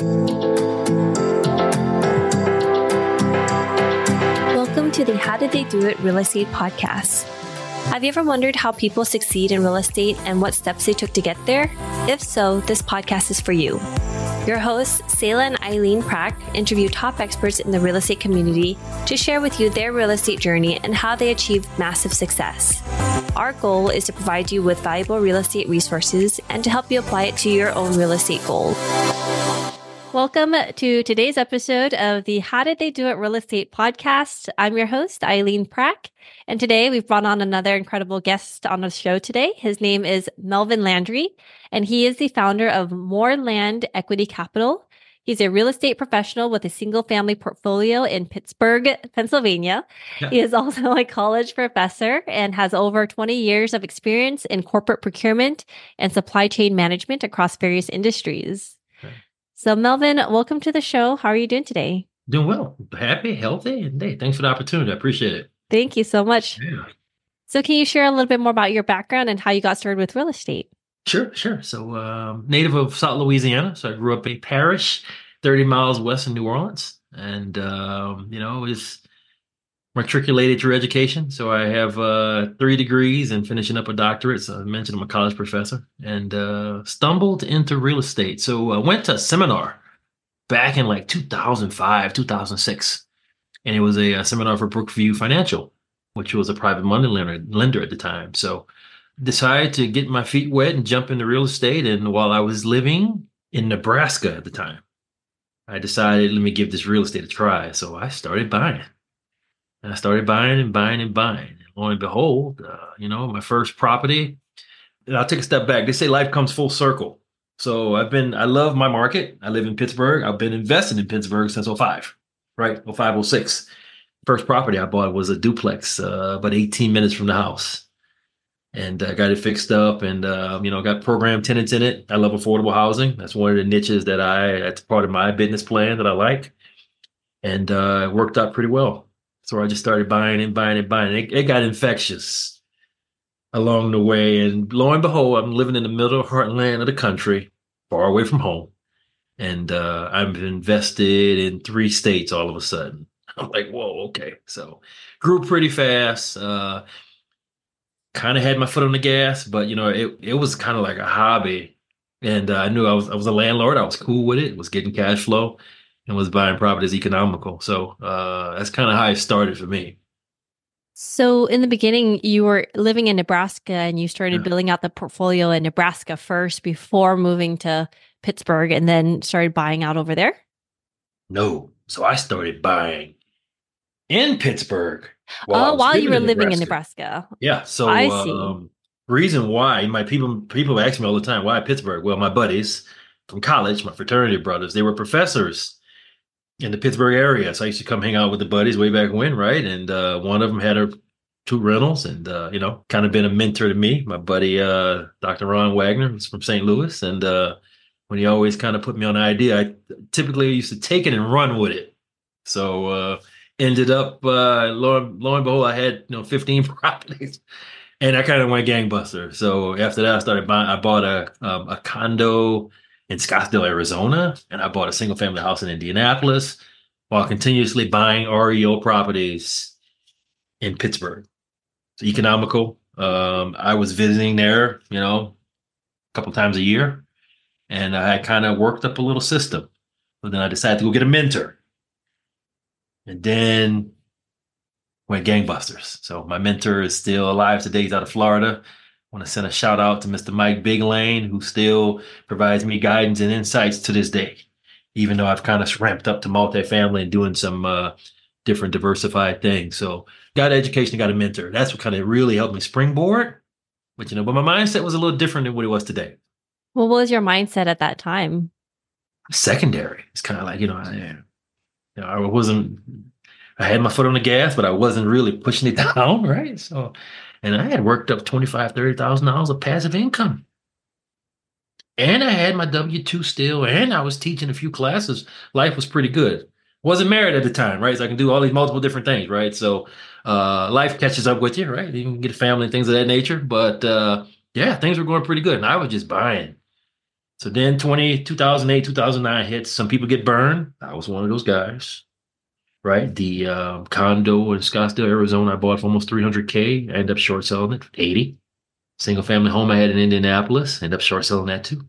Welcome to the How Did They Do It Real Estate Podcast. Have you ever wondered how people succeed in real estate and what steps they took to get there? If so, this podcast is for you. Your hosts, Sayla and Eileen Prack, interview top experts in the real estate community to share with you their real estate journey and how they achieved massive success. Our goal is to provide you with valuable real estate resources and to help you apply it to your own real estate goal. Welcome to today's episode of the How Did They Do It Real Estate podcast. I'm your host, Eileen Prack. And today we've brought on another incredible guest on the show today. His name is Melvin Landry, and he is the founder of More Land Equity Capital. He's a real estate professional with a single family portfolio in Pittsburgh, Pennsylvania. Yeah. He is also a college professor and has over 20 years of experience in corporate procurement and supply chain management across various industries. So, Melvin, welcome to the show. How are you doing today? Doing well, happy, healthy, and hey, thanks for the opportunity. I appreciate it. Thank you so much. Yeah. So, can you share a little bit more about your background and how you got started with real estate? Sure, sure. So, um, native of South Louisiana. So, I grew up in a parish 30 miles west of New Orleans. And, um, you know, it was matriculated through education. So I have uh, three degrees and finishing up a doctorate. So I mentioned I'm a college professor and uh, stumbled into real estate. So I went to a seminar back in like 2005, 2006. And it was a, a seminar for Brookview Financial, which was a private money lender, lender at the time. So decided to get my feet wet and jump into real estate. And while I was living in Nebraska at the time, I decided, let me give this real estate a try. So I started buying. And I started buying and buying and buying. And lo and behold, uh, you know, my first property. And I'll take a step back. They say life comes full circle. So I've been, I love my market. I live in Pittsburgh. I've been investing in Pittsburgh since 05, right? 05, 06. First property I bought was a duplex, uh, about 18 minutes from the house. And I got it fixed up and, uh, you know, got program tenants in it. I love affordable housing. That's one of the niches that I, that's part of my business plan that I like. And uh, it worked out pretty well. So I just started buying and buying and buying. It, it got infectious along the way. And lo and behold, I'm living in the middle heartland of the country, far away from home. And uh, I'm invested in three states all of a sudden. I'm like, whoa, okay. So grew pretty fast. Uh, kind of had my foot on the gas, but you know, it it was kind of like a hobby. And uh, I knew I was I was a landlord. I was cool with it. Was getting cash flow and was buying properties economical. So uh, that's kind of how it started for me. So, in the beginning, you were living in Nebraska and you started yeah. building out the portfolio in Nebraska first before moving to Pittsburgh and then started buying out over there? No. So, I started buying in Pittsburgh. While oh, while you were in living in Nebraska. Yeah. So, I see. Um, reason why my people people ask me all the time why Pittsburgh. Well, my buddies from college, my fraternity brothers, they were professors in the Pittsburgh area. So I used to come hang out with the buddies way back when, right? And uh, one of them had her two rentals and, uh, you know, kind of been a mentor to me. My buddy, uh, Dr. Ron Wagner, was from St. Louis. And uh, when he always kind of put me on an idea, I typically used to take it and run with it. So uh, ended up, uh, lo, and, lo and behold, I had, you know, 15 properties. And I kind of went gangbuster. So after that, I started buying, I bought a, um, a condo in Scottsdale, Arizona, and I bought a single family house in Indianapolis while continuously buying REO properties in Pittsburgh. It's economical. Um, I was visiting there, you know, a couple times a year, and I kind of worked up a little system. But then I decided to go get a mentor, and then went gangbusters. So my mentor is still alive today. He's out of Florida want to send a shout out to Mr. Mike Big Lane, who still provides me guidance and insights to this day, even though I've kind of ramped up to multifamily and doing some uh, different diversified things. So, got education, got a mentor. That's what kind of really helped me springboard. But you know, but my mindset was a little different than what it was today. Well, what was your mindset at that time? Secondary. It's kind of like you know, I, you know, I wasn't. I had my foot on the gas, but I wasn't really pushing it down, right? So and I had worked up twenty five, thirty thousand dollars of passive income. And I had my W two still, and I was teaching a few classes. Life was pretty good. Wasn't married at the time, right? So I can do all these multiple different things, right? So uh, life catches up with you, right? You can get a family and things of that nature. But uh, yeah, things were going pretty good, and I was just buying So then 20, 2008, 2009 hits. Some people get burned. I was one of those guys, right? The uh, condo in Scottsdale, Arizona, I bought for almost 300K. I ended up short selling it 80. Single family home I had in Indianapolis, ended up short selling that too.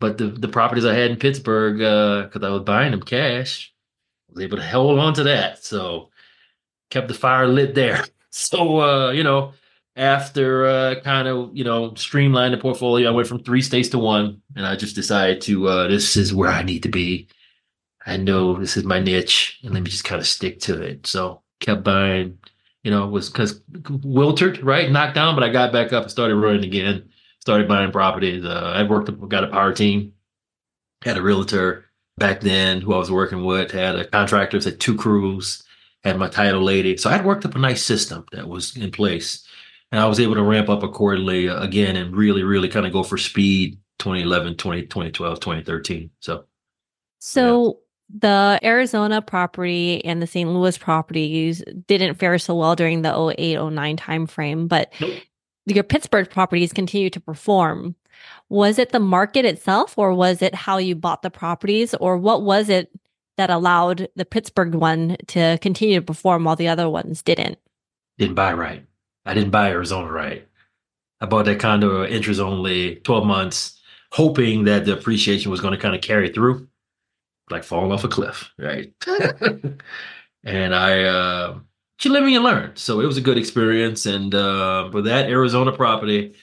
But the, the properties I had in Pittsburgh, because uh, I was buying them cash, I was able to hold on to that. So kept the fire lit there. So, uh, you know, after uh, kind of you know streamline the portfolio, I went from three states to one, and I just decided to uh, this is where I need to be. I know this is my niche, and let me just kind of stick to it. So kept buying, you know, was because wilted right, knocked down, but I got back up and started running again. Started buying properties. Uh, I worked, got a power team, had a realtor back then who I was working with, had a contractor, had two crews, had my title lady. So I'd worked up a nice system that was in place and I was able to ramp up accordingly uh, again and really, really kind of go for speed 2011, 20, 2012, 2013. So, so. The Arizona property and the St. Louis properties didn't fare so well during the 08, 09 timeframe, but nope. your Pittsburgh properties continue to perform. Was it the market itself or was it how you bought the properties or what was it that allowed the Pittsburgh one to continue to perform while the other ones didn't? Didn't buy right. I didn't buy Arizona right. I bought that condo interest only 12 months, hoping that the appreciation was going to kind of carry through, like falling off a cliff, right? and I, uh, you live and you learn. So it was a good experience. And uh, for that Arizona property,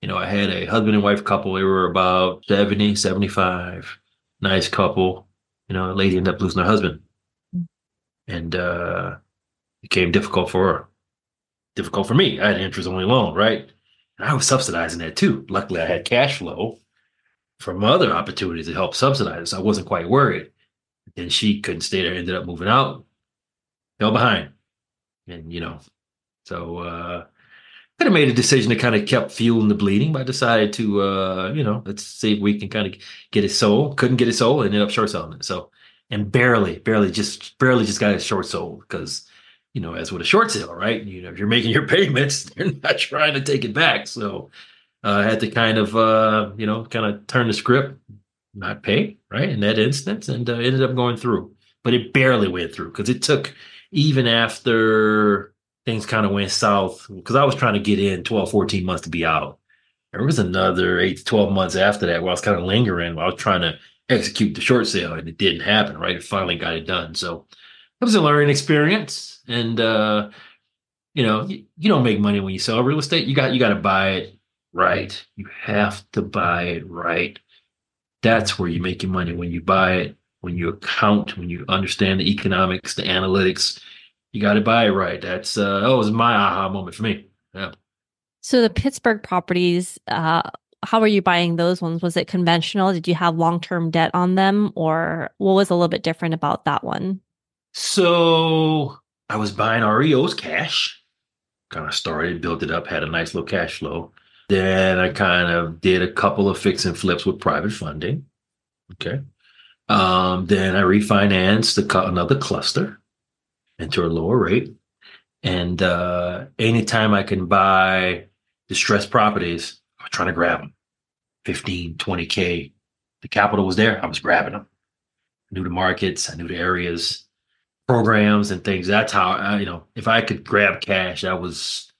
you know, I had a husband and wife couple. They were about 70, 75. Nice couple. You know, a lady ended up losing her husband. And uh, it became difficult for her difficult for me. I had interest only loan, right? And I was subsidizing that too. Luckily, I had cash flow from other opportunities to help subsidize. I wasn't quite worried. And she couldn't stay there, ended up moving out, fell behind. And, you know, so uh could have made a decision to kind of kept fueling the bleeding, but I decided to uh, you know, let's see if we can kind of get it sold. Couldn't get it sold, ended up short selling it. So and barely, barely just barely just got it short sold because you know, as with a short sale, right? You know, if you're making your payments, they're not trying to take it back. So uh, had to kind of, uh, you know, kind of turn the script, not pay, right? In that instance, and uh, ended up going through. But it barely went through because it took, even after things kind of went south, because I was trying to get in 12, 14 months to be out. There was another eight to 12 months after that where I was kind of lingering while I was trying to execute the short sale and it didn't happen, right? It finally got it done. So it was a learning experience and uh, you know, you, you don't make money when you sell real estate. You got you got to buy it right. You have to buy it right. That's where you make your money when you buy it, when you account, when you understand the economics, the analytics. You got to buy it right. That's uh, that was my aha moment for me. Yeah. So the Pittsburgh properties, uh, how were you buying those ones? Was it conventional? Did you have long term debt on them, or what was a little bit different about that one? So I was buying REOs cash. Kind of started, built it up, had a nice little cash flow. Then I kind of did a couple of fix and flips with private funding. Okay. Um, then I refinanced a, another cluster into a lower rate. And uh, anytime I can buy distressed properties, I'm trying to grab them 15, 20K. The capital was there. I was grabbing them. I knew the markets, I knew the areas programs and things. That's how I, you know if I could grab cash, I was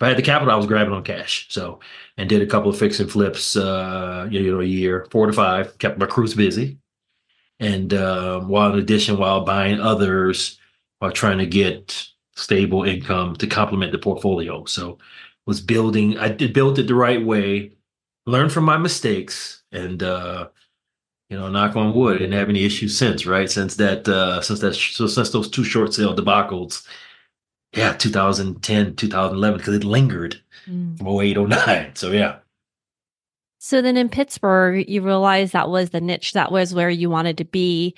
if I had the capital, I was grabbing on cash. So and did a couple of fix and flips, uh, you know, a year, four to five, kept my crews busy, and um, while in addition, while buying others, while trying to get stable income to complement the portfolio. So was building. I did build it the right way, learned from my mistakes, and uh, you know, knock on wood, didn't have any issues since, right? Since that, uh, since that, so since those two short sale debacles, yeah, 2010, 2011, because it lingered mm. from 08, 09. So, yeah. So then in Pittsburgh, you realized that was the niche, that was where you wanted to be.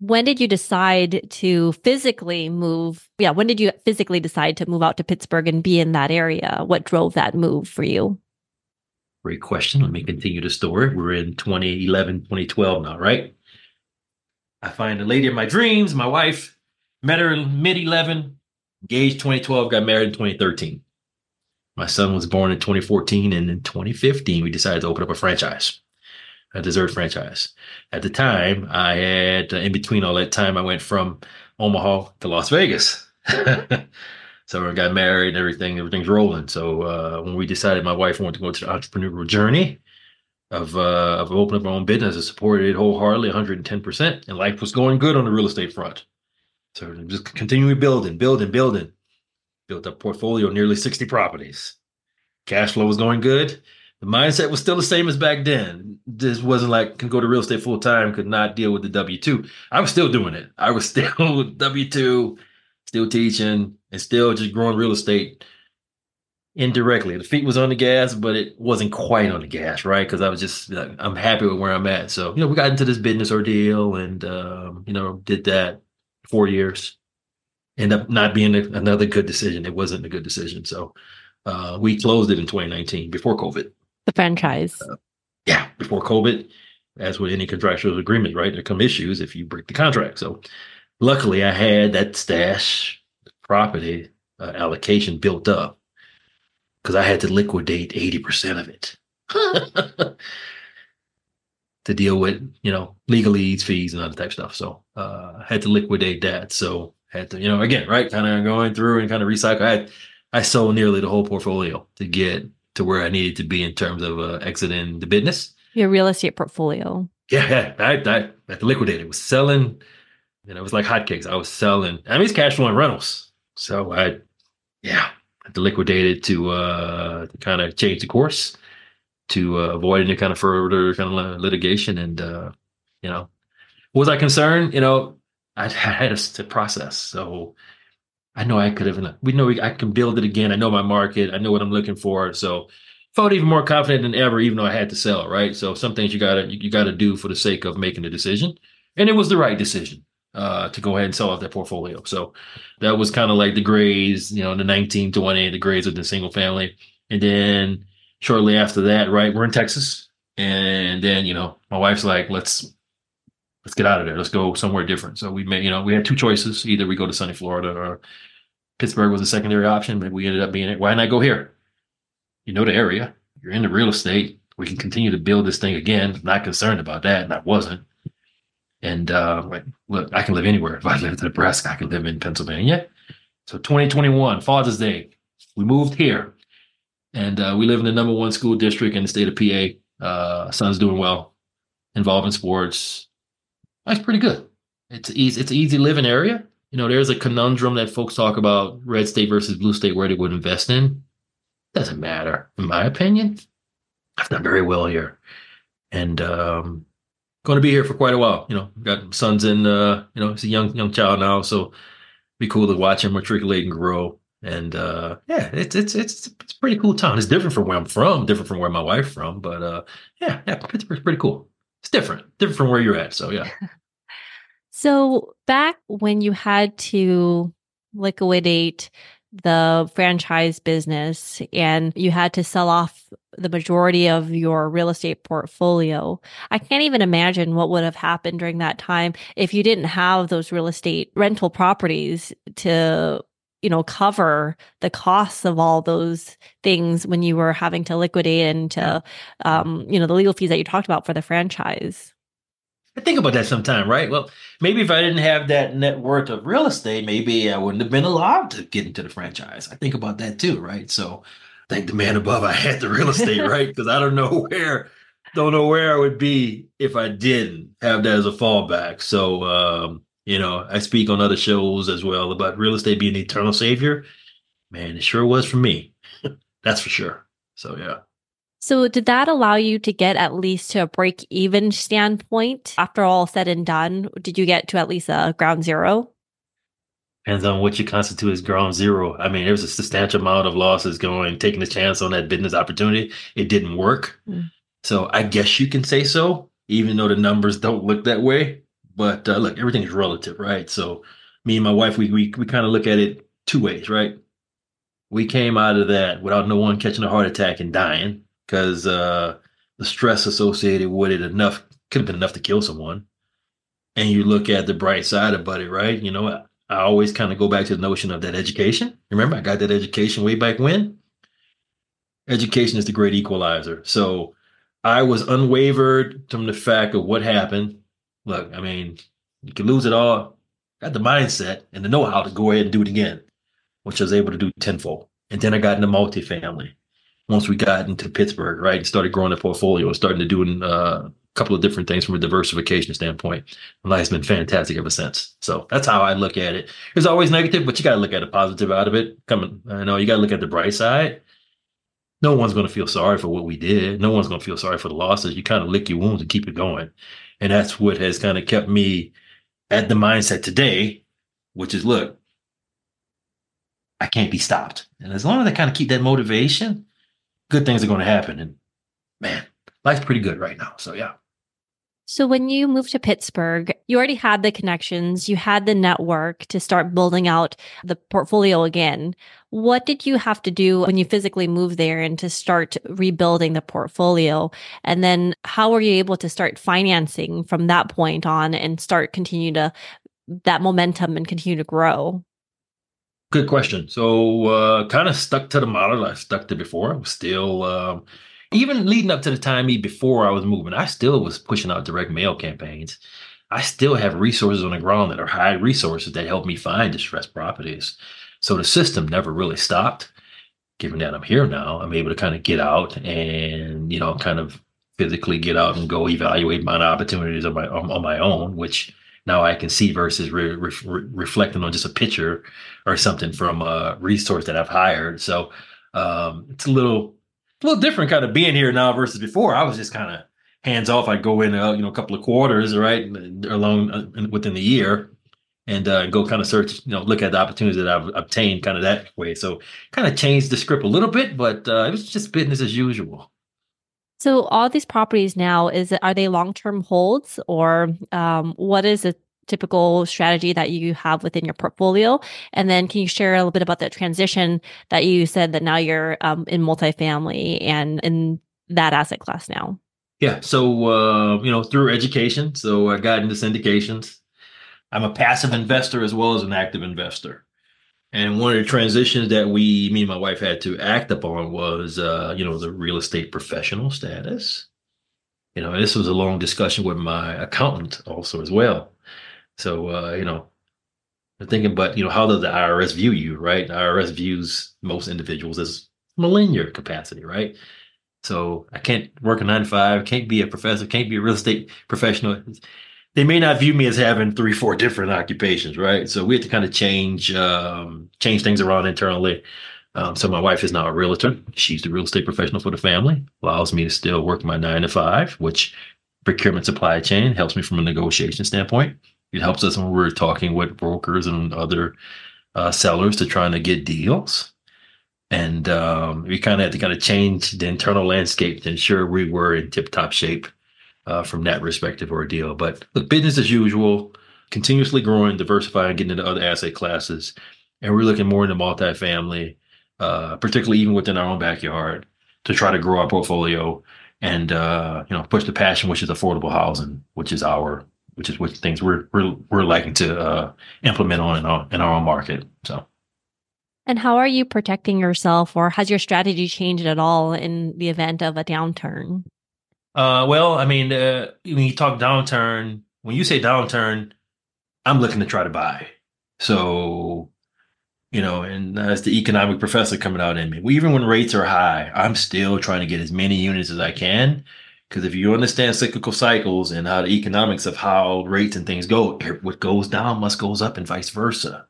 When did you decide to physically move? Yeah, when did you physically decide to move out to Pittsburgh and be in that area? What drove that move for you? Great question. Let me continue the story. We're in 2011, 2012 now, right? I find the lady of my dreams, my wife, met her in mid 11, engaged 2012, got married in 2013. My son was born in 2014, and in 2015, we decided to open up a franchise, a dessert franchise. At the time, I had, uh, in between all that time, I went from Omaha to Las Vegas. so we got married and everything, everything's rolling. So uh, when we decided my wife wanted to go to the entrepreneurial journey of uh, of opening up our own business, I supported it wholeheartedly, 110%. And life was going good on the real estate front. So just continuing building, building, building. Built a portfolio nearly 60 properties. Cash flow was going good. The mindset was still the same as back then. This wasn't like can go to real estate full time, could not deal with the W two. I was still doing it. I was still W two, still teaching, and still just growing real estate indirectly. The feet was on the gas, but it wasn't quite on the gas, right? Because I was just I'm happy with where I'm at. So you know, we got into this business ordeal, and um, you know, did that four years. End up not being a, another good decision. It wasn't a good decision. So uh, we closed it in 2019 before COVID. The franchise. Uh, yeah, before COVID. As with any contractual agreement, right? There come issues if you break the contract. So luckily, I had that stash property uh, allocation built up because I had to liquidate 80% of it to deal with, you know, legalese, fees, and other type stuff. So uh, I had to liquidate that. So had to, you know, again, right, kind of going through and kind of recycle. I had, I sold nearly the whole portfolio to get to where I needed to be in terms of uh, exiting the business. Your real estate portfolio. Yeah, yeah. I, I, I had to liquidate it. Was selling, and it was like hotcakes. I was selling. I mean, it's cash flowing rentals. So I, yeah, had to liquidate it to uh to kind of change the course to uh, avoid any kind of further kind of litigation. And uh, you know, was I concerned? You know, I had to process, so I know I could have. We know I can build it again. I know my market. I know what I'm looking for. So felt even more confident than ever, even though I had to sell. Right. So some things you gotta you gotta do for the sake of making the decision, and it was the right decision uh, to go ahead and sell off that portfolio. So that was kind of like the grays, you know, the 1920, the grays of the single family, and then shortly after that, right, we're in Texas, and then you know my wife's like, let's let's get out of there. Let's go somewhere different. So we made, you know, we had two choices. Either we go to sunny Florida or Pittsburgh was a secondary option, but we ended up being it. Why not go here? You know the area. You're in the real estate. We can continue to build this thing again. Not concerned about that, and I wasn't. And uh, like, look, I can live anywhere. If I live in Nebraska, I can live in Pennsylvania. So 2021, Father's Day, we moved here, and uh, we live in the number one school district in the state of PA. Uh, son's doing well, involved in sports, that's pretty good. It's easy. It's an easy living area. You know, there's a conundrum that folks talk about red state versus blue state where they would invest in. Doesn't matter, in my opinion. I've done very well here, and um, going to be here for quite a while. You know, got sons in. Uh, you know, he's a young young child now, so be cool to watch him matriculate and grow. And uh, yeah, it's it's it's it's a pretty cool town. It's different from where I'm from, different from where my wife's from, but uh, yeah, yeah, Pittsburgh's pretty cool it's different, different from where you're at. So yeah. so back when you had to liquidate the franchise business and you had to sell off the majority of your real estate portfolio. I can't even imagine what would have happened during that time if you didn't have those real estate rental properties to you know cover the costs of all those things when you were having to liquidate and to um, you know the legal fees that you talked about for the franchise. I think about that sometime right? Well maybe if i didn't have that net worth of real estate maybe i wouldn't have been allowed to get into the franchise. I think about that too right? So thank the man above i had the real estate right? Because i don't know where don't know where i would be if i didn't have that as a fallback. So um you know, I speak on other shows as well about real estate being the eternal savior. Man, it sure was for me. That's for sure. So, yeah. So, did that allow you to get at least to a break even standpoint after all said and done? Did you get to at least a ground zero? Depends on what you constitute as ground zero. I mean, there was a substantial amount of losses going, taking a chance on that business opportunity. It didn't work. Mm. So, I guess you can say so, even though the numbers don't look that way. But uh, look, is relative, right? So me and my wife, we we we kind of look at it two ways, right? We came out of that without no one catching a heart attack and dying because uh, the stress associated with it enough could have been enough to kill someone. And you look at the bright side about it, right? You know, I, I always kind of go back to the notion of that education. Remember, I got that education way back when. education is the great equalizer. So I was unwavered from the fact of what happened. Look, I mean, you can lose it all. Got the mindset and the know-how to go ahead and do it again, which I was able to do tenfold. And then I got into multifamily. Once we got into Pittsburgh, right, and started growing the portfolio, starting to doing uh, a couple of different things from a diversification standpoint. And life's been fantastic ever since. So that's how I look at it. It's always negative, but you got to look at the positive out of it. Coming, I know you got to look at the bright side no one's going to feel sorry for what we did. No one's going to feel sorry for the losses. You kind of lick your wounds and keep it going. And that's what has kind of kept me at the mindset today, which is look, I can't be stopped. And as long as I kind of keep that motivation, good things are going to happen. And man, life's pretty good right now. So yeah. So, when you moved to Pittsburgh, you already had the connections, you had the network to start building out the portfolio again. What did you have to do when you physically moved there and to start rebuilding the portfolio? And then, how were you able to start financing from that point on and start continue to that momentum and continue to grow? Good question. So, uh, kind of stuck to the model I stuck to before. I was still. Um, even leading up to the time me before I was moving, I still was pushing out direct mail campaigns. I still have resources on the ground that are high resources that help me find distressed properties. So the system never really stopped. Given that I'm here now, I'm able to kind of get out and, you know, kind of physically get out and go evaluate my opportunities on my on, on my own, which now I can see versus re, re, reflecting on just a picture or something from a resource that I've hired. So um, it's a little a little different kind of being here now versus before. I was just kind of hands off. I'd go in, uh, you know, a couple of quarters, right, along uh, within the year, and uh, go kind of search, you know, look at the opportunities that I've obtained, kind of that way. So, kind of changed the script a little bit, but uh, it was just business as usual. So, all these properties now is are they long term holds, or um, what is it? Typical strategy that you have within your portfolio? And then can you share a little bit about that transition that you said that now you're um, in multifamily and in that asset class now? Yeah. So, uh, you know, through education, so I got into syndications. I'm a passive investor as well as an active investor. And one of the transitions that we, me and my wife, had to act upon was, uh, you know, the real estate professional status. You know, this was a long discussion with my accountant also as well. So uh, you know, I'm thinking, but you know, how does the IRS view you, right? The IRS views most individuals as millennial capacity, right? So I can't work a nine to five, can't be a professor, can't be a real estate professional. They may not view me as having three, four different occupations, right? So we have to kind of change um, change things around internally. Um, so my wife is now a realtor. She's the real estate professional for the family. Allows me to still work my nine to five, which procurement supply chain helps me from a negotiation standpoint. It helps us when we're talking with brokers and other uh, sellers to trying to get deals. And um, we kind of had to kind of change the internal landscape to ensure we were in tip top shape uh, from that respective ordeal. But the business as usual, continuously growing, diversifying, getting into other asset classes. And we're looking more into multifamily, uh, particularly even within our own backyard, to try to grow our portfolio and uh, you know push the passion, which is affordable housing, which is our which is what things we're we're we're liking to uh, implement on in our in our own market. So. And how are you protecting yourself, or has your strategy changed at all in the event of a downturn? Uh, well, I mean, uh, when you talk downturn, when you say downturn, I'm looking to try to buy. So, you know, and as the economic professor coming out in me, well, even when rates are high, I'm still trying to get as many units as I can because if you understand cyclical cycles and how the economics of how rates and things go, what goes down must goes up and vice versa.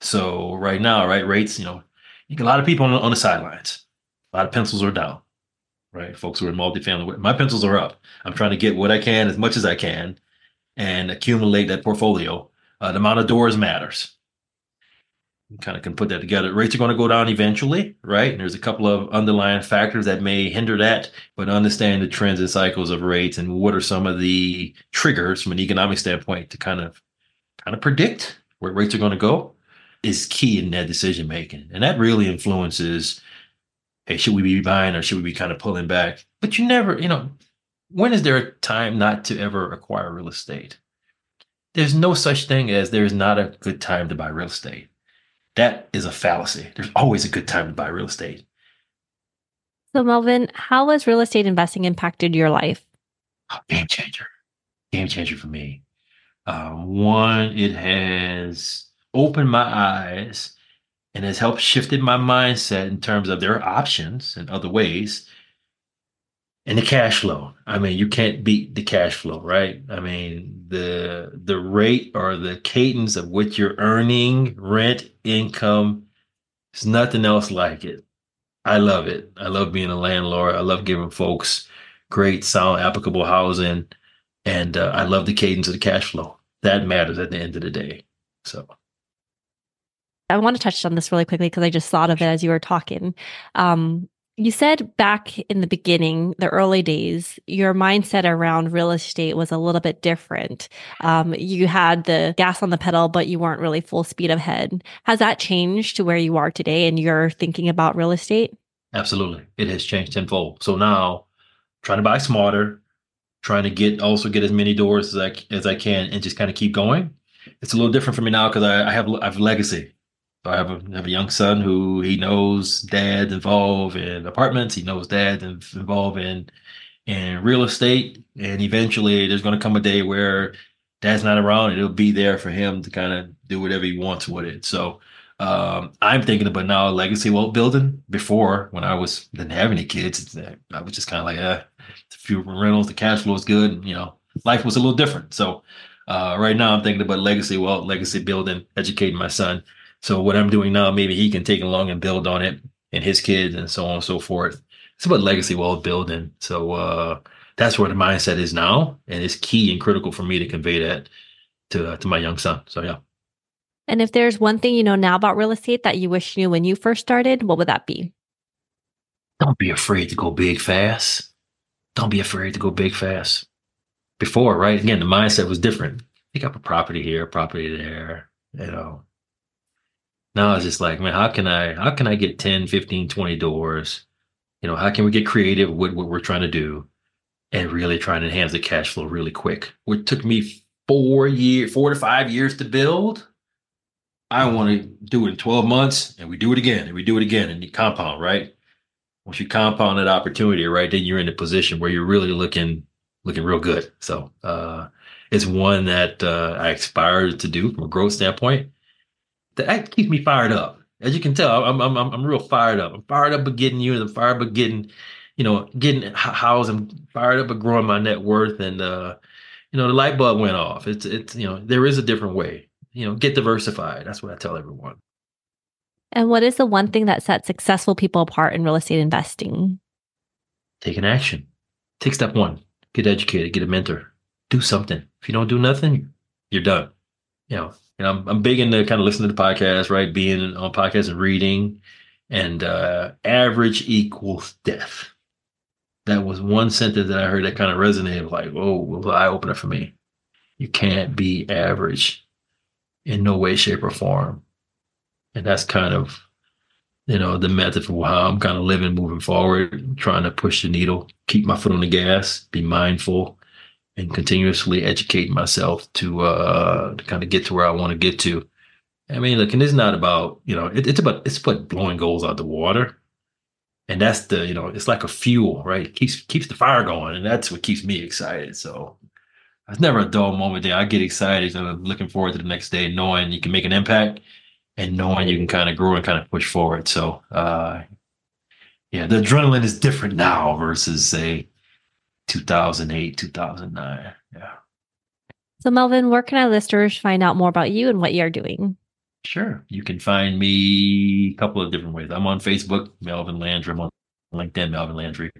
So right now, right, rates, you know, you get a lot of people on, on the sidelines. A lot of pencils are down, right? Folks who are in multifamily, my pencils are up. I'm trying to get what I can as much as I can and accumulate that portfolio. Uh, the amount of doors matters kind of can put that together. Rates are going to go down eventually, right? And there's a couple of underlying factors that may hinder that, but understand the trends and cycles of rates and what are some of the triggers from an economic standpoint to kind of kind of predict where rates are going to go is key in that decision making. And that really influences hey, should we be buying or should we be kind of pulling back? But you never, you know, when is there a time not to ever acquire real estate? There's no such thing as there's not a good time to buy real estate that is a fallacy. There's always a good time to buy real estate. So, Melvin, how has real estate investing impacted your life? Oh, game changer. Game changer for me. Uh, one, it has opened my eyes and has helped shifted my mindset in terms of their options and other ways. And the cash flow. I mean, you can't beat the cash flow, right? I mean, the the rate or the cadence of what you're earning, rent, income, there's nothing else like it. I love it. I love being a landlord. I love giving folks great, solid, applicable housing. And uh, I love the cadence of the cash flow. That matters at the end of the day. So I want to touch on this really quickly because I just thought of it as you were talking. Um, you said back in the beginning, the early days, your mindset around real estate was a little bit different. Um, you had the gas on the pedal, but you weren't really full speed ahead. Has that changed to where you are today and you're thinking about real estate? Absolutely. It has changed tenfold. So now trying to buy smarter, trying to get also get as many doors as I as I can and just kind of keep going. It's a little different for me now because I, I have I have I have a, have a young son who he knows dad involved in apartments. He knows dad involved in in real estate, and eventually there's going to come a day where dad's not around, and it'll be there for him to kind of do whatever he wants with it. So um, I'm thinking about now legacy wealth building. Before, when I was didn't have any kids, I was just kind of like, uh, a few rentals, the cash flow is good. You know, life was a little different. So uh, right now, I'm thinking about legacy wealth, legacy building, educating my son so what I'm doing now, maybe he can take along and build on it and his kids and so on and so forth. It's about legacy wealth building. So uh, that's where the mindset is now. And it's key and critical for me to convey that to, uh, to my young son. So, yeah. And if there's one thing you know now about real estate that you wish you knew when you first started, what would that be? Don't be afraid to go big fast. Don't be afraid to go big fast. Before, right? Again, the mindset was different. Pick up a property here, property there, you know, now it's just like, man, how can I how can I get 10, 15, 20 doors? You know, how can we get creative with what we're trying to do and really try and enhance the cash flow really quick? What took me four years, four to five years to build. I want to do it in 12 months and we do it again and we do it again and you compound, right? Once you compound that opportunity, right, then you're in a position where you're really looking looking real good. So uh it's one that uh, I aspire to do from a growth standpoint that keeps me fired up. As you can tell, I'm I'm I'm, I'm real fired up. I'm fired up with getting you, and I'm fired up with getting, you know, getting housed. I'm fired up with growing my net worth, and uh, you know, the light bulb went off. It's it's you know, there is a different way. You know, get diversified. That's what I tell everyone. And what is the one thing that sets successful people apart in real estate investing? Take an action. Take step one. Get educated. Get a mentor. Do something. If you don't do nothing, you're done. You know, you know, I'm, I'm big into kind of listening to the podcast, right? Being on podcasts and reading, and uh, average equals death. That was one sentence that I heard that kind of resonated, like, oh, was eye opener for me. You can't be average in no way, shape, or form. And that's kind of, you know, the method for how I'm kind of living moving forward, trying to push the needle, keep my foot on the gas, be mindful, and continuously educate myself to uh to kind of get to where I want to get to. I mean, look, and it's not about you know, it, it's about it's about blowing goals out the water, and that's the you know, it's like a fuel, right? It keeps keeps the fire going, and that's what keeps me excited. So it's never a dull moment there. I get excited. and I'm looking forward to the next day, knowing you can make an impact and knowing you can kind of grow and kind of push forward. So, uh, yeah, the adrenaline is different now versus say 2008, 2009. Yeah. So, Melvin, where can our listeners find out more about you and what you're doing? Sure. You can find me a couple of different ways. I'm on Facebook, Melvin Landry. I'm on LinkedIn, Melvin Landry.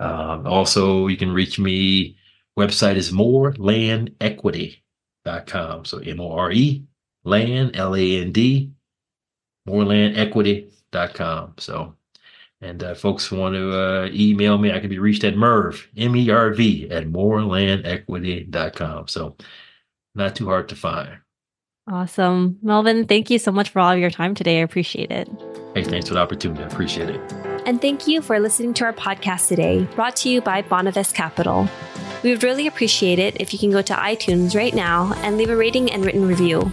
Um, also, you can reach me. Website is morelandequity.com. So M O R E, land, L A N D, morelandequity.com. So and uh, folks want to uh, email me, I can be reached at Merv, M E R V, at morelandequity.com. So not too hard to find. Awesome. Melvin, thank you so much for all of your time today. I appreciate it. Hey, thanks for the opportunity. I appreciate it. And thank you for listening to our podcast today, brought to you by Bonavest Capital. We would really appreciate it if you can go to iTunes right now and leave a rating and written review.